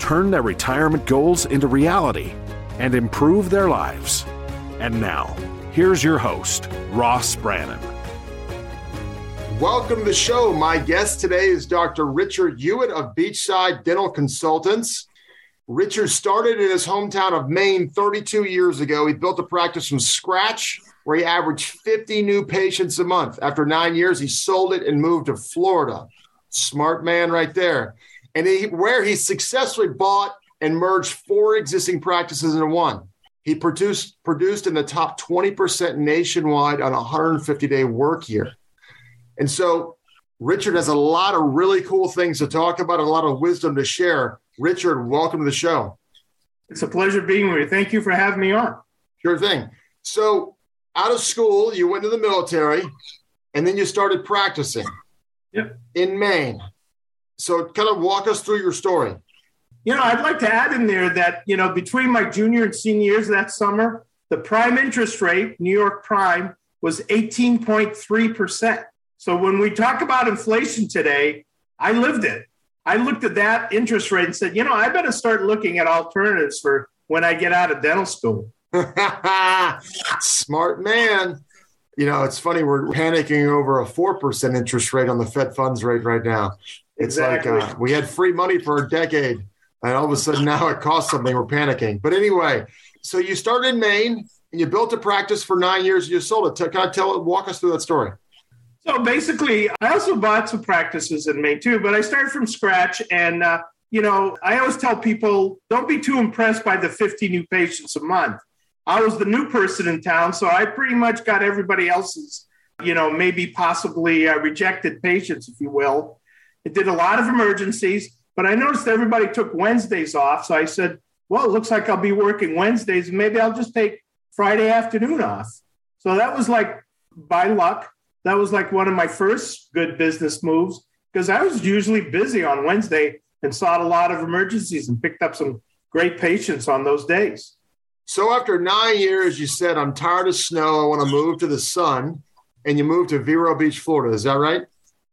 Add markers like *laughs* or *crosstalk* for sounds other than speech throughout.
turn their retirement goals into reality, and improve their lives. And now, here's your host, Ross Brannan. Welcome to the show. My guest today is Dr. Richard Huot of Beachside Dental Consultants. Richard started in his hometown of Maine 32 years ago. He built a practice from scratch where he averaged 50 new patients a month. After nine years, he sold it and moved to Florida. Smart man right there and he, where he successfully bought and merged four existing practices into one. He produced produced in the top 20% nationwide on a 150 day work year. And so Richard has a lot of really cool things to talk about, a lot of wisdom to share. Richard, welcome to the show. It's a pleasure being with you. Thank you for having me on. Sure thing. So, out of school, you went to the military and then you started practicing yep. in Maine. So, kind of walk us through your story. You know, I'd like to add in there that, you know, between my junior and senior years that summer, the prime interest rate, New York prime, was 18.3%. So when we talk about inflation today, I lived it. I looked at that interest rate and said, you know, I better start looking at alternatives for when I get out of dental school. *laughs* Smart man. You know, it's funny, we're panicking over a 4% interest rate on the Fed funds rate right now. It's exactly. like uh, we had free money for a decade, and all of a sudden now it costs something. We're panicking. But anyway, so you started in Maine and you built a practice for nine years. And you sold it. Can I tell? Walk us through that story. So basically, I also bought some practices in Maine too, but I started from scratch. And uh, you know, I always tell people don't be too impressed by the 50 new patients a month. I was the new person in town, so I pretty much got everybody else's, you know, maybe possibly uh, rejected patients, if you will. It did a lot of emergencies, but I noticed everybody took Wednesdays off. So I said, well, it looks like I'll be working Wednesdays. Maybe I'll just take Friday afternoon off. So that was like by luck. That was like one of my first good business moves because I was usually busy on Wednesday and saw a lot of emergencies and picked up some great patients on those days. So after nine years, you said, I'm tired of snow. I want to move to the sun. And you moved to Vero Beach, Florida. Is that right?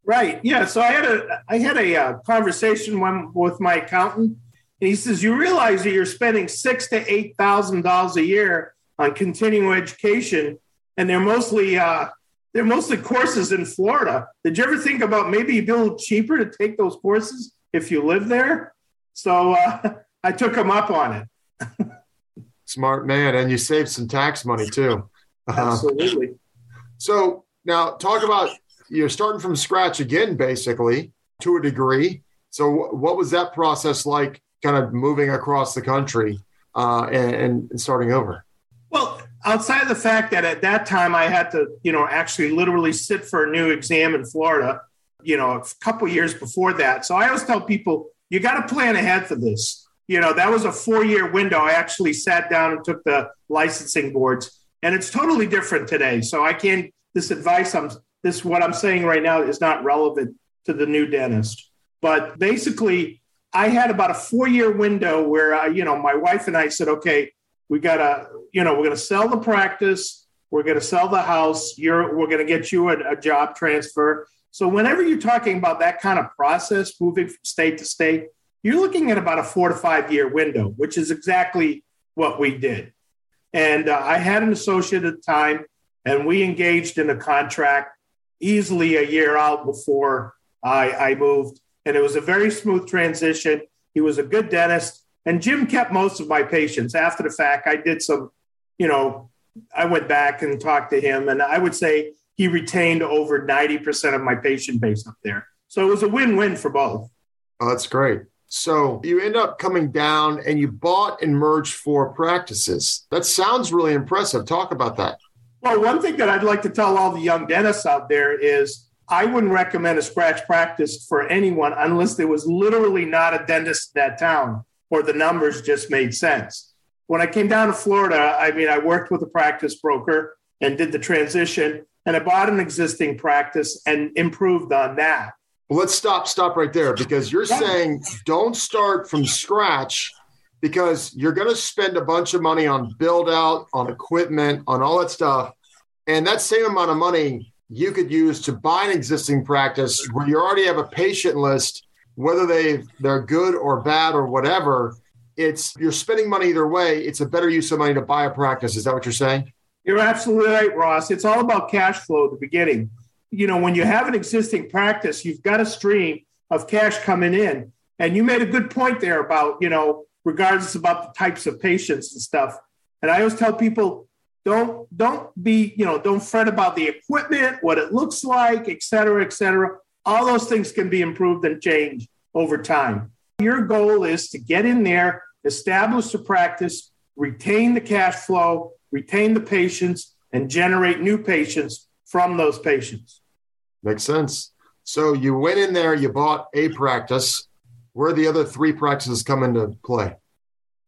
Right. Yeah. So I had a I had a uh, conversation one, with my accountant, and he says you realize that you're spending six to eight thousand dollars a year on continuing education, and they're mostly uh, they're mostly courses in Florida. Did you ever think about maybe be a little cheaper to take those courses if you live there? So uh, *laughs* I took him up on it. *laughs* Smart man, and you saved some tax money too. Absolutely. So now talk about you're starting from scratch again, basically to a degree. So, what was that process like, kind of moving across the country uh, and, and starting over? Well, outside of the fact that at that time I had to, you know, actually literally sit for a new exam in Florida, you know, a couple years before that. So I always tell people, you got to plan ahead for this. You know, that was a four year window. I actually sat down and took the licensing boards, and it's totally different today. So I can't, this advice I'm this what I'm saying right now is not relevant to the new dentist. But basically, I had about a four year window where I, you know, my wife and I said, okay, we gotta, you know, we're gonna sell the practice, we're gonna sell the house, you're we're gonna get you a, a job transfer. So whenever you're talking about that kind of process, moving from state to state, you're looking at about a four to five year window, which is exactly what we did. And uh, I had an associate at the time, and we engaged in a contract easily a year out before I, I moved. And it was a very smooth transition. He was a good dentist. And Jim kept most of my patients. After the fact, I did some, you know, I went back and talked to him, and I would say he retained over 90% of my patient base up there. So it was a win win for both. Oh, that's great. So you end up coming down and you bought and merged four practices. That sounds really impressive. Talk about that. Well, one thing that I'd like to tell all the young dentists out there is I wouldn't recommend a scratch practice for anyone unless there was literally not a dentist in that town. or the numbers just made sense. When I came down to Florida, I mean, I worked with a practice broker and did the transition, and I bought an existing practice and improved on that. Well, let's stop stop right there because you're yeah. saying don't start from scratch because you're going to spend a bunch of money on build out, on equipment, on all that stuff. And that same amount of money you could use to buy an existing practice where you already have a patient list, whether they they're good or bad or whatever. It's you're spending money either way. It's a better use of money to buy a practice. Is that what you're saying? You're absolutely right, Ross. It's all about cash flow at the beginning. You know, when you have an existing practice, you've got a stream of cash coming in. And you made a good point there about, you know, regardless about the types of patients and stuff. And I always tell people, don't don't be you know don't fret about the equipment, what it looks like, et cetera, et cetera. All those things can be improved and changed over time. Your goal is to get in there, establish the practice, retain the cash flow, retain the patients, and generate new patients from those patients. Makes sense. So you went in there, you bought a practice, where the other three practices come into play?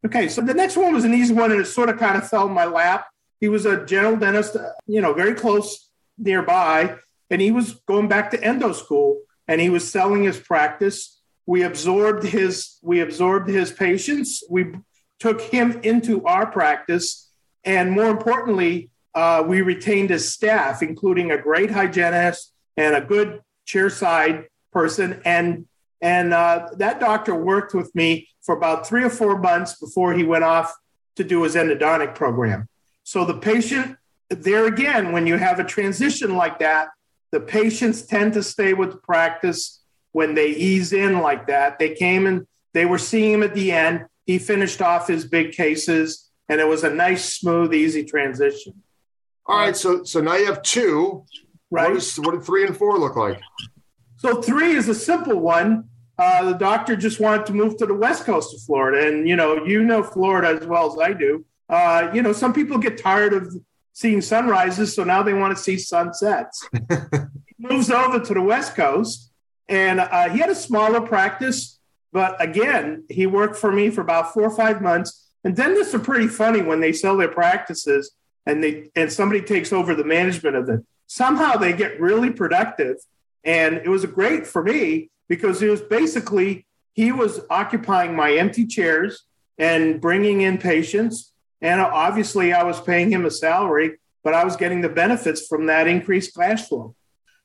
Okay, so the next one was an easy one, and it sort of kind of fell in my lap. He was a general dentist, you know, very close nearby, and he was going back to endo school, and he was selling his practice. We absorbed his we absorbed his patients. We took him into our practice, and more importantly, uh, we retained his staff, including a great hygienist and a good chairside person, and and uh, that doctor worked with me for about three or four months before he went off to do his endodontic program. So the patient, there again, when you have a transition like that, the patients tend to stay with the practice when they ease in like that. They came and they were seeing him at the end. He finished off his big cases, and it was a nice, smooth, easy transition. All right, so so now you have two. Right. What, is, what did three and four look like? So three is a simple one. Uh, the doctor just wanted to move to the west coast of Florida, and you know, you know Florida as well as I do. Uh, you know, some people get tired of seeing sunrises, so now they want to see sunsets. *laughs* he moves over to the west coast, and uh, he had a smaller practice, but again, he worked for me for about four or five months. And dentists are pretty funny when they sell their practices and they and somebody takes over the management of it. Somehow they get really productive and it was great for me because it was basically he was occupying my empty chairs and bringing in patients. And obviously, I was paying him a salary, but I was getting the benefits from that increased cash flow.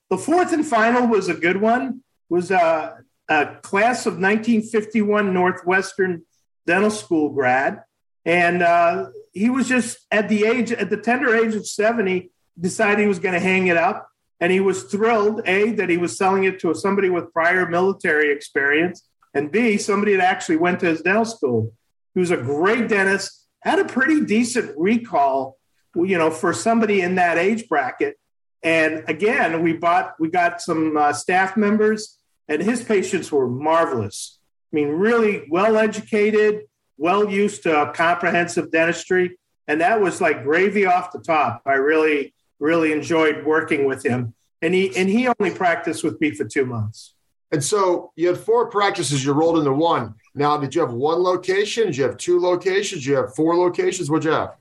The fourth and final was a good one. Was a, a class of 1951 Northwestern Dental School grad, and uh, he was just at the age, at the tender age of 70, decided he was going to hang it up and he was thrilled, A, that he was selling it to somebody with prior military experience, and B, somebody that actually went to his dental school. He was a great dentist, had a pretty decent recall, you know, for somebody in that age bracket. And again, we bought, we got some uh, staff members, and his patients were marvelous. I mean, really well educated, well used to comprehensive dentistry. And that was like gravy off the top. I really, really enjoyed working with him. And he and he only practiced with me for two months. And so you had four practices, you rolled into one. Now, did you have one location? Did you have two locations? Did you have four locations? What'd you have?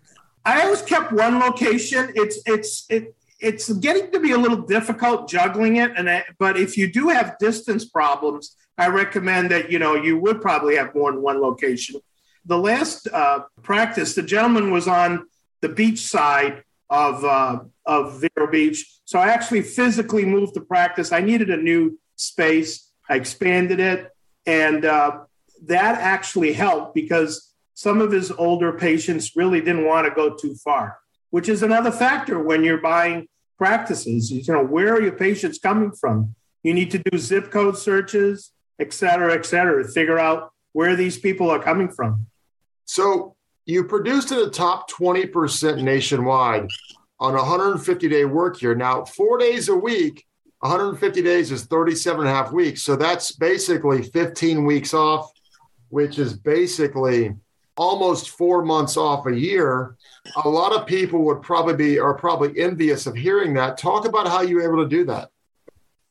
I always kept one location. It's it's it it's getting to be a little difficult juggling it and I, but if you do have distance problems i recommend that you know you would probably have more than one location the last uh, practice the gentleman was on the beach side of uh, of Vero Beach. So I actually physically moved to practice. I needed a new space. I expanded it, and uh, that actually helped because some of his older patients really didn't want to go too far, which is another factor when you're buying practices. You know, where are your patients coming from? You need to do zip code searches, et cetera, et cetera, figure out where these people are coming from. So you produced in the top 20% nationwide on a 150 day work year. Now, four days a week, 150 days is 37 and a half weeks. So that's basically 15 weeks off, which is basically almost four months off a year. A lot of people would probably be are probably envious of hearing that. Talk about how you were able to do that.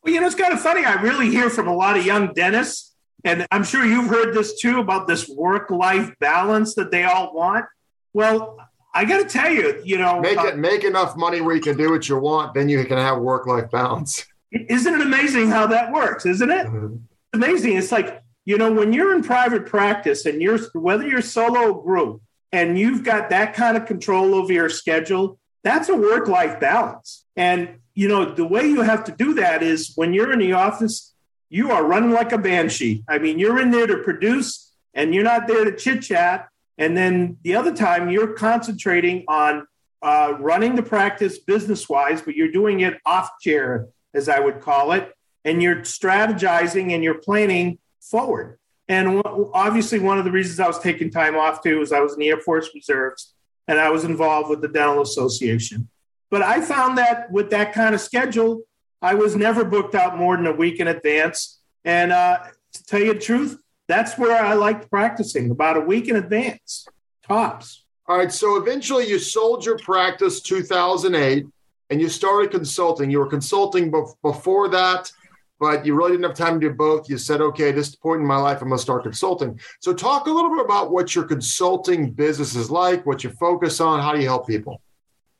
Well, you know, it's kind of funny. I really hear from a lot of young dentists And I'm sure you've heard this too about this work life balance that they all want. Well, I got to tell you, you know, make it uh, make enough money where you can do what you want, then you can have work life balance. *laughs* Isn't it amazing how that works? Isn't it? Mm-hmm. Amazing. It's like you know when you're in private practice and you're whether you're solo or group and you've got that kind of control over your schedule, that's a work life balance. And you know the way you have to do that is when you're in the office, you are running like a banshee. I mean, you're in there to produce, and you're not there to chit chat and then the other time you're concentrating on uh, running the practice business wise, but you're doing it off chair, as I would call it, and you're strategizing and you're planning forward. And obviously, one of the reasons I was taking time off too was I was in the Air Force Reserves and I was involved with the Dental Association. But I found that with that kind of schedule, I was never booked out more than a week in advance. And uh, to tell you the truth, that's where I liked practicing about a week in advance, tops. All right. So eventually you sold your practice 2008 and you started consulting. You were consulting before that, but you really didn't have time to do both. You said, okay, this point in my life, I'm going to start consulting. So talk a little bit about what your consulting business is like, what you focus on, how do you help people?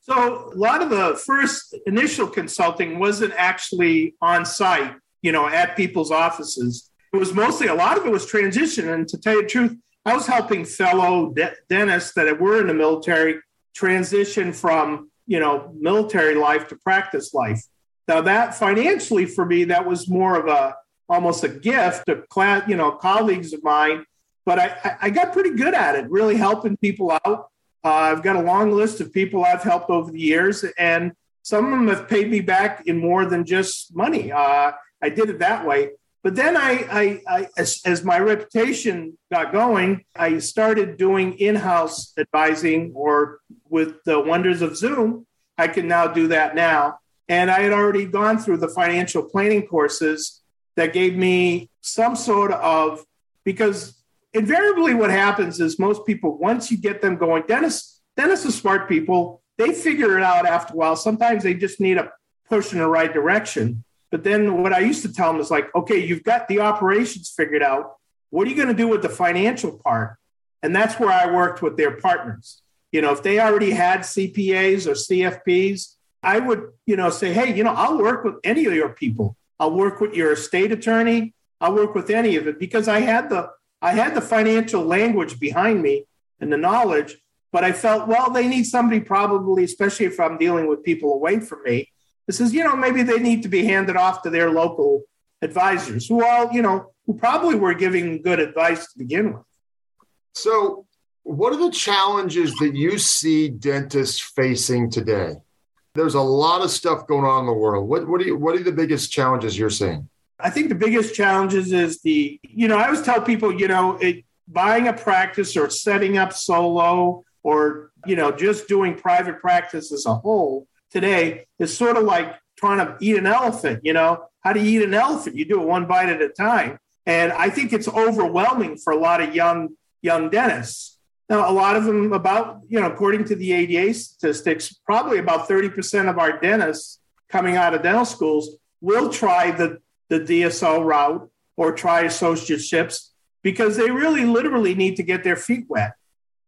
So a lot of the first initial consulting wasn't actually on site, you know, at people's offices it was mostly a lot of it was transition. And to tell you the truth, I was helping fellow de- dentists that were in the military transition from you know military life to practice life. Now that financially for me, that was more of a almost a gift to class, you know, colleagues of mine. But I, I got pretty good at it, really helping people out. Uh, I've got a long list of people I've helped over the years, and some of them have paid me back in more than just money. Uh, I did it that way. But then I, I, I as, as, my reputation got going, I started doing in-house advising or with the wonders of Zoom. I can now do that now. And I had already gone through the financial planning courses that gave me some sort of, because invariably what happens is most people, once you get them going, dentists, dentists are smart people. They figure it out after a while. Sometimes they just need a push in the right direction. But then what I used to tell them is like, okay, you've got the operations figured out. What are you going to do with the financial part? And that's where I worked with their partners. You know, if they already had CPAs or CFPs, I would, you know, say, hey, you know, I'll work with any of your people. I'll work with your estate attorney. I'll work with any of it because I had the I had the financial language behind me and the knowledge, but I felt, well, they need somebody probably, especially if I'm dealing with people away from me, this is, you know, maybe they need to be handed off to their local advisors who all, you know, who probably were giving good advice to begin with. So, what are the challenges that you see dentists facing today? There's a lot of stuff going on in the world. What, what, are, you, what are the biggest challenges you're seeing? I think the biggest challenges is the, you know, I always tell people, you know, it, buying a practice or setting up solo or, you know, just doing private practice as a whole today is sort of like trying to eat an elephant. You know, how do you eat an elephant? You do it one bite at a time. And I think it's overwhelming for a lot of young young dentists. Now, a lot of them, about you know, according to the ADA statistics, probably about thirty percent of our dentists coming out of dental schools will try the the DSO route or try associateships because they really literally need to get their feet wet.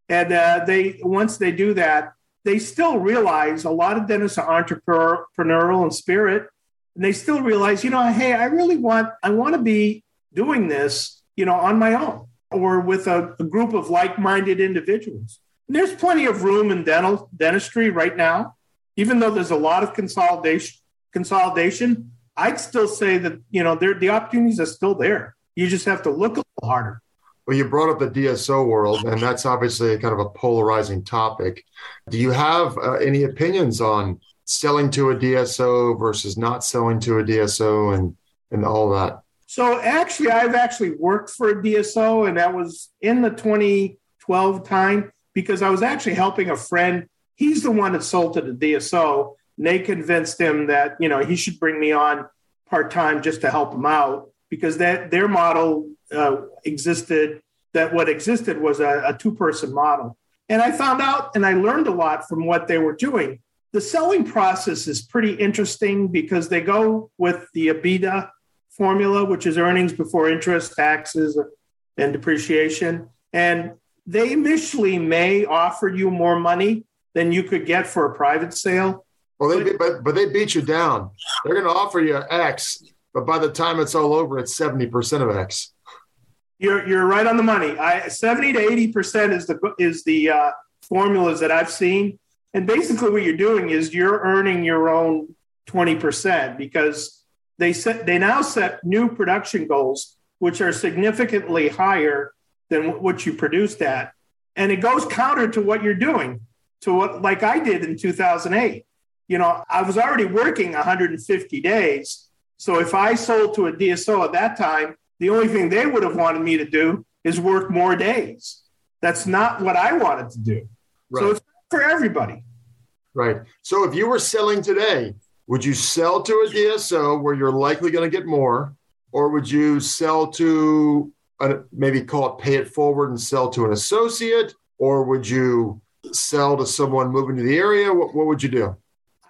And uh, they once they do that, they still realize a lot of dentists are entrepreneurial in spirit and they still realize you know hey i really want i want to be doing this you know on my own or with a, a group of like-minded individuals and there's plenty of room in dental dentistry right now even though there's a lot of consolidation consolidation i'd still say that you know the opportunities are still there you just have to look a little harder well, you brought up the DSO world, and that's obviously kind of a polarizing topic. Do you have uh, any opinions on selling to a DSO versus not selling to a DSO and, and all that? So, actually, I've actually worked for a DSO, and that was in the 2012 time because I was actually helping a friend. He's the one that sold to the DSO, they convinced him that you know he should bring me on part time just to help him out because that their model uh, existed that what existed was a, a two person model. And I found out and I learned a lot from what they were doing. The selling process is pretty interesting because they go with the EBITDA formula, which is earnings before interest, taxes, and depreciation. And they initially may offer you more money than you could get for a private sale. Well, they but but they beat you down. They're going to offer you X, but by the time it's all over, it's seventy percent of X. You're you're right on the money. I seventy to eighty percent is the is the uh, formulas that I've seen, and basically what you're doing is you're earning your own twenty percent because they set they now set new production goals which are significantly higher than what you produced at, and it goes counter to what you're doing. To what like I did in two thousand eight. You know, I was already working 150 days. So if I sold to a DSO at that time, the only thing they would have wanted me to do is work more days. That's not what I wanted to do. Right. So it's not for everybody. Right. So if you were selling today, would you sell to a DSO where you're likely going to get more, or would you sell to a, maybe call it pay it forward and sell to an associate, or would you sell to someone moving to the area? What, what would you do?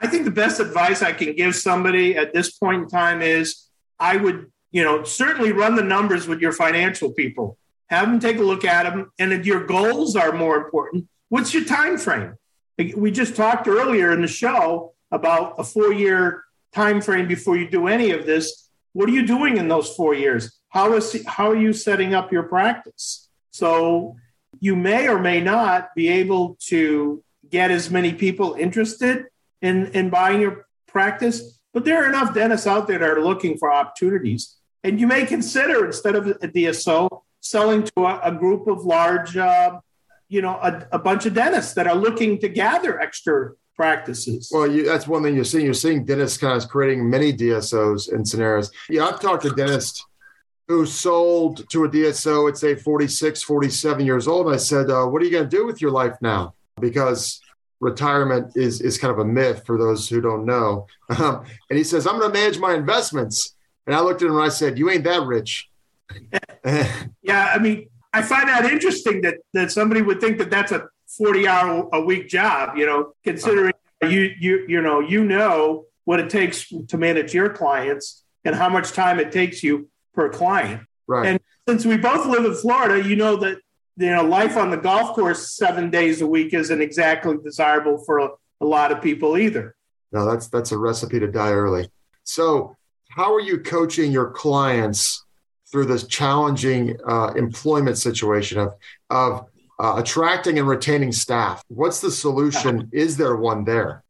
I think the best advice I can give somebody at this point in time is I would you know, certainly run the numbers with your financial people. Have them take a look at them, and if your goals are more important, what's your time frame? We just talked earlier in the show about a four-year time frame before you do any of this. What are you doing in those four years? How is how are you setting up your practice? So you may or may not be able to get as many people interested in and buying your practice but there are enough dentists out there that are looking for opportunities. And you may consider, instead of a DSO, selling to a, a group of large, uh, you know, a, a, bunch of dentists that are looking to gather extra practices. Well, you, that's one thing you're seeing. You're seeing dentists kind of creating many DSOs in scenarios. Yeah, I've talked to dentists who sold to a DSO at say 46, 47 years old. I said, uh, what are you going to do with your life now? Because retirement is is kind of a myth for those who don't know. Um, and he says, "I'm going to manage my investments." And I looked at him and I said, "You ain't that rich." *laughs* yeah, I mean, I find that interesting that that somebody would think that that's a 40 hour a week job. You know, considering uh-huh. you you you know you know what it takes to manage your clients and how much time it takes you per client. Right. And since we both live in Florida, you know that you know, life on the golf course seven days a week isn't exactly desirable for a, a lot of people either. No, that's that's a recipe to die early. So, how are you coaching your clients through this challenging uh, employment situation of of uh, attracting and retaining staff? What's the solution? Is there one there?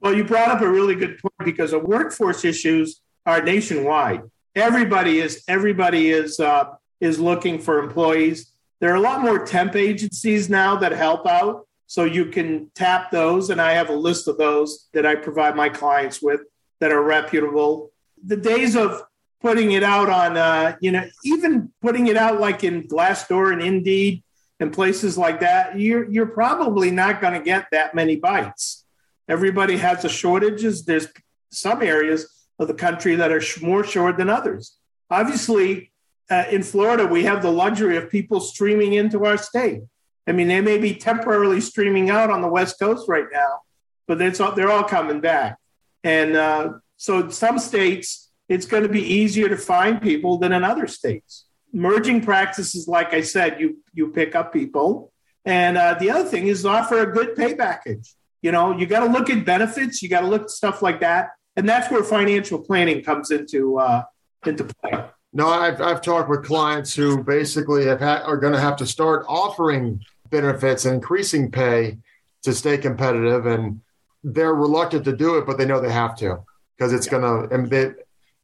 Well, you brought up a really good point because the workforce issues are nationwide. Everybody is everybody is uh, is looking for employees there are a lot more temp agencies now that help out. So you can tap those. And I have a list of those that I provide my clients with that are reputable. The days of putting it out on, uh, you know, even putting it out like in Glassdoor and Indeed and places like that, you're, you're probably not going to get that many bites. Everybody has a shortages. There's some areas of the country that are more short than others. Obviously, uh, in Florida, we have the luxury of people streaming into our state. I mean, they may be temporarily streaming out on the West Coast right now, but it's all, they're all coming back. And uh, so, some states, it's going to be easier to find people than in other states. Merging practices, like I said, you you pick up people, and uh, the other thing is offer a good pay package. You know, you got to look at benefits, you got to look at stuff like that, and that's where financial planning comes into uh, into play. No, I've, I've talked with clients who basically have had, are going to have to start offering benefits and increasing pay to stay competitive, and they're reluctant to do it, but they know they have to because it's yeah. going to, and they,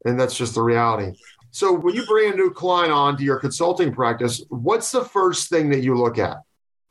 and that's just the reality. So when you bring a new client on to your consulting practice, what's the first thing that you look at?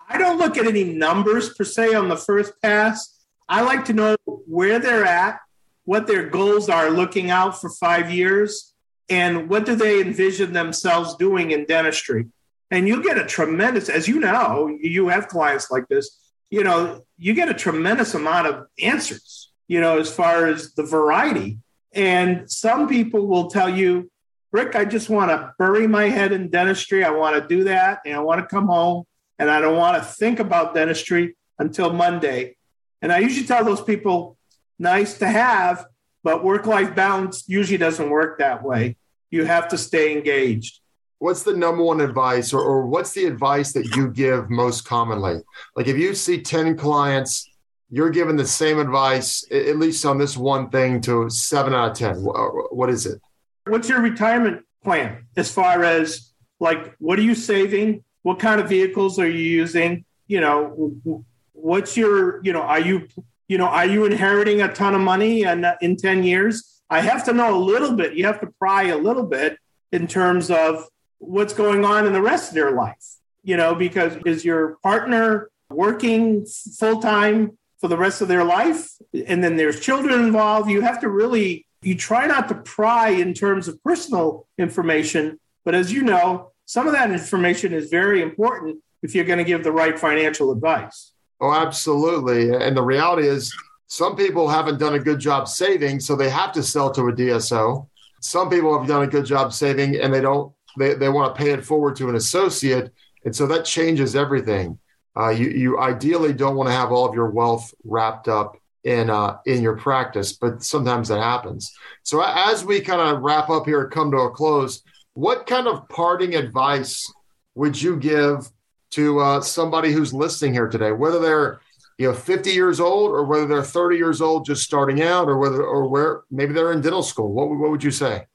I don't look at any numbers per se on the first pass. I like to know where they're at, what their goals are looking out for five years, and what do they envision themselves doing in dentistry? And you get a tremendous as you know you have clients like this you know you get a tremendous amount of answers you know as far as the variety. And some people will tell you rick i just want to bury my head in dentistry. I want to do that and i want to come home and i don't want to think about dentistry until monday. And i usually tell those people nice to have but work life balance usually doesn't work that way. you have to stay engaged. What's the number one advice, or, or what's the advice that you give most commonly? Like if you see 10 clients, you're giving the same advice, at least on this one thing, to seven out of 10. What is it? What's your retirement plan as far as like what are you saving? What kind of vehicles are you using? You know, what's your, you know, are you, you know, are you inheriting a ton of money and in 10 years? I have to know a little bit. You have to pry a little bit in terms of what's going on in the rest of their life, you know, because is your partner working full time for the rest of their life? And then there's children involved. You have to really, you try not to pry in terms of personal information. But as you know, some of that information is very important if you're going to give the right financial advice. Oh, absolutely. And the reality is, some people haven't done a good job saving, so they have to sell to a DSO. Some people have done a good job saving and they don't they, they want to pay it forward to an associate. And so that changes everything. Uh, you, you ideally don't want to have all of your wealth wrapped up in uh, in your practice, but sometimes that happens. So as we kind of wrap up here, come to a close, what kind of parting advice would you give to uh, somebody who's listening here today, whether they're you know 50 years old or whether they're 30 years old just starting out or whether or where maybe they're in dental school what, what would you say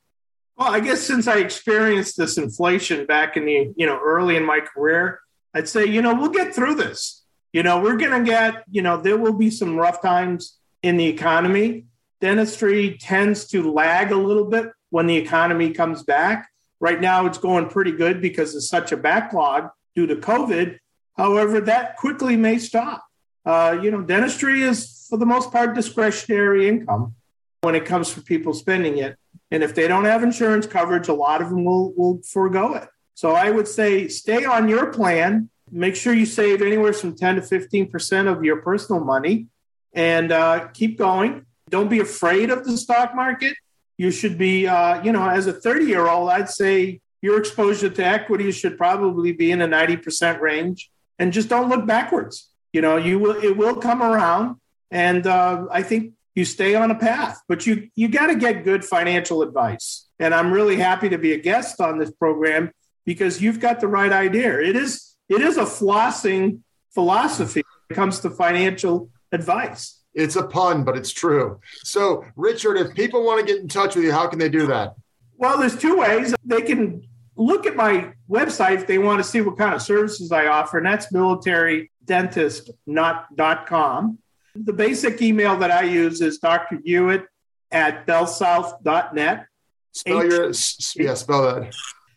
well, I guess since I experienced this inflation back in the, you know, early in my career, I'd say, you know, we'll get through this. You know, we're going to get, you know, there will be some rough times in the economy. Dentistry tends to lag a little bit when the economy comes back. Right now, it's going pretty good because there's such a backlog due to COVID. However, that quickly may stop. Uh, you know, dentistry is, for the most part, discretionary income when it comes for people spending it. And if they don't have insurance coverage, a lot of them will, will forego it. So I would say stay on your plan. Make sure you save anywhere from 10 to 15% of your personal money and uh, keep going. Don't be afraid of the stock market. You should be, uh, you know, as a 30 year old, I'd say your exposure to equities should probably be in a 90% range. And just don't look backwards. You know, you will, it will come around. And uh, I think you stay on a path but you you got to get good financial advice. And i'm really happy to be a guest on this program because you've got the right idea. It is it is a flossing philosophy when it comes to financial advice. It's a pun but it's true. So richard if people want to get in touch with you how can they do that? Well there's two ways. They can look at my website if they want to see what kind of services i offer and that's militarydentist.com the basic email that I use is Dr. Huot at bellsouth.net. Spell your, yeah, spell that.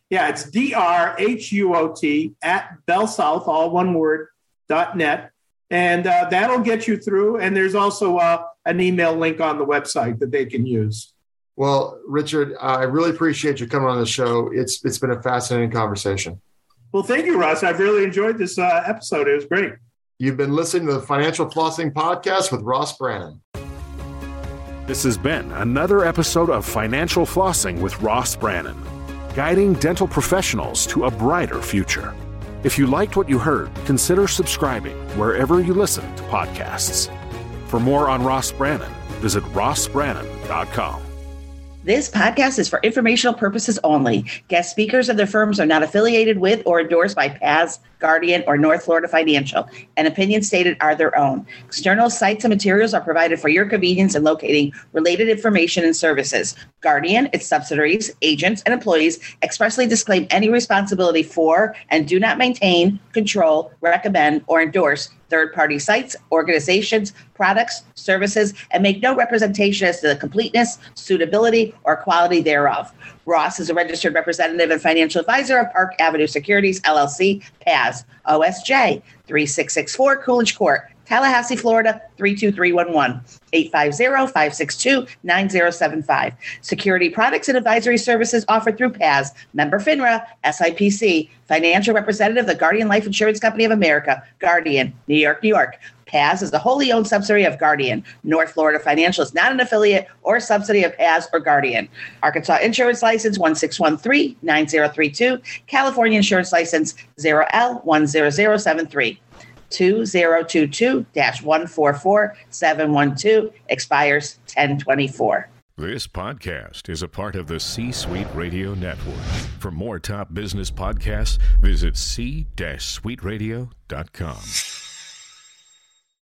Yeah, it's D R H U O T at bellsouth, all one word, dot net. And uh, that'll get you through. And there's also uh, an email link on the website that they can use. Well, Richard, I really appreciate you coming on the show. It's it's been a fascinating conversation. Well, thank you, Russ. I've really enjoyed this uh, episode. It was great. You've been listening to the Financial Flossing Podcast with Ross Brannan. This has been another episode of Financial Flossing with Ross Brannan, guiding dental professionals to a brighter future. If you liked what you heard, consider subscribing wherever you listen to podcasts. For more on Ross Brannan, visit rossbrannan.com. This podcast is for informational purposes only. Guest speakers of their firms are not affiliated with or endorsed by PAS, Guardian, or North Florida Financial, and opinions stated are their own. External sites and materials are provided for your convenience in locating related information and services. Guardian, its subsidiaries, agents, and employees expressly disclaim any responsibility for and do not maintain, control, recommend, or endorse third party sites, organizations, products, services, and make no representation as to the completeness, suitability, or quality thereof. Ross is a registered representative and financial advisor of Park Avenue Securities, LLC, PAS, OSJ 3664 Coolidge Court. Tallahassee, Florida 32311, 850-562-9075. Security products and advisory services offered through PAS, member FINRA, SIPC, financial representative the Guardian Life Insurance Company of America, Guardian, New York, New York. PAS is the wholly owned subsidiary of Guardian. North Florida Financial is not an affiliate or subsidy of PAS or Guardian. Arkansas Insurance License 1613-9032, California Insurance License 0L10073. 2022 144 712 expires 1024. This podcast is a part of the C Suite Radio Network. For more top business podcasts, visit c-suiteradio.com.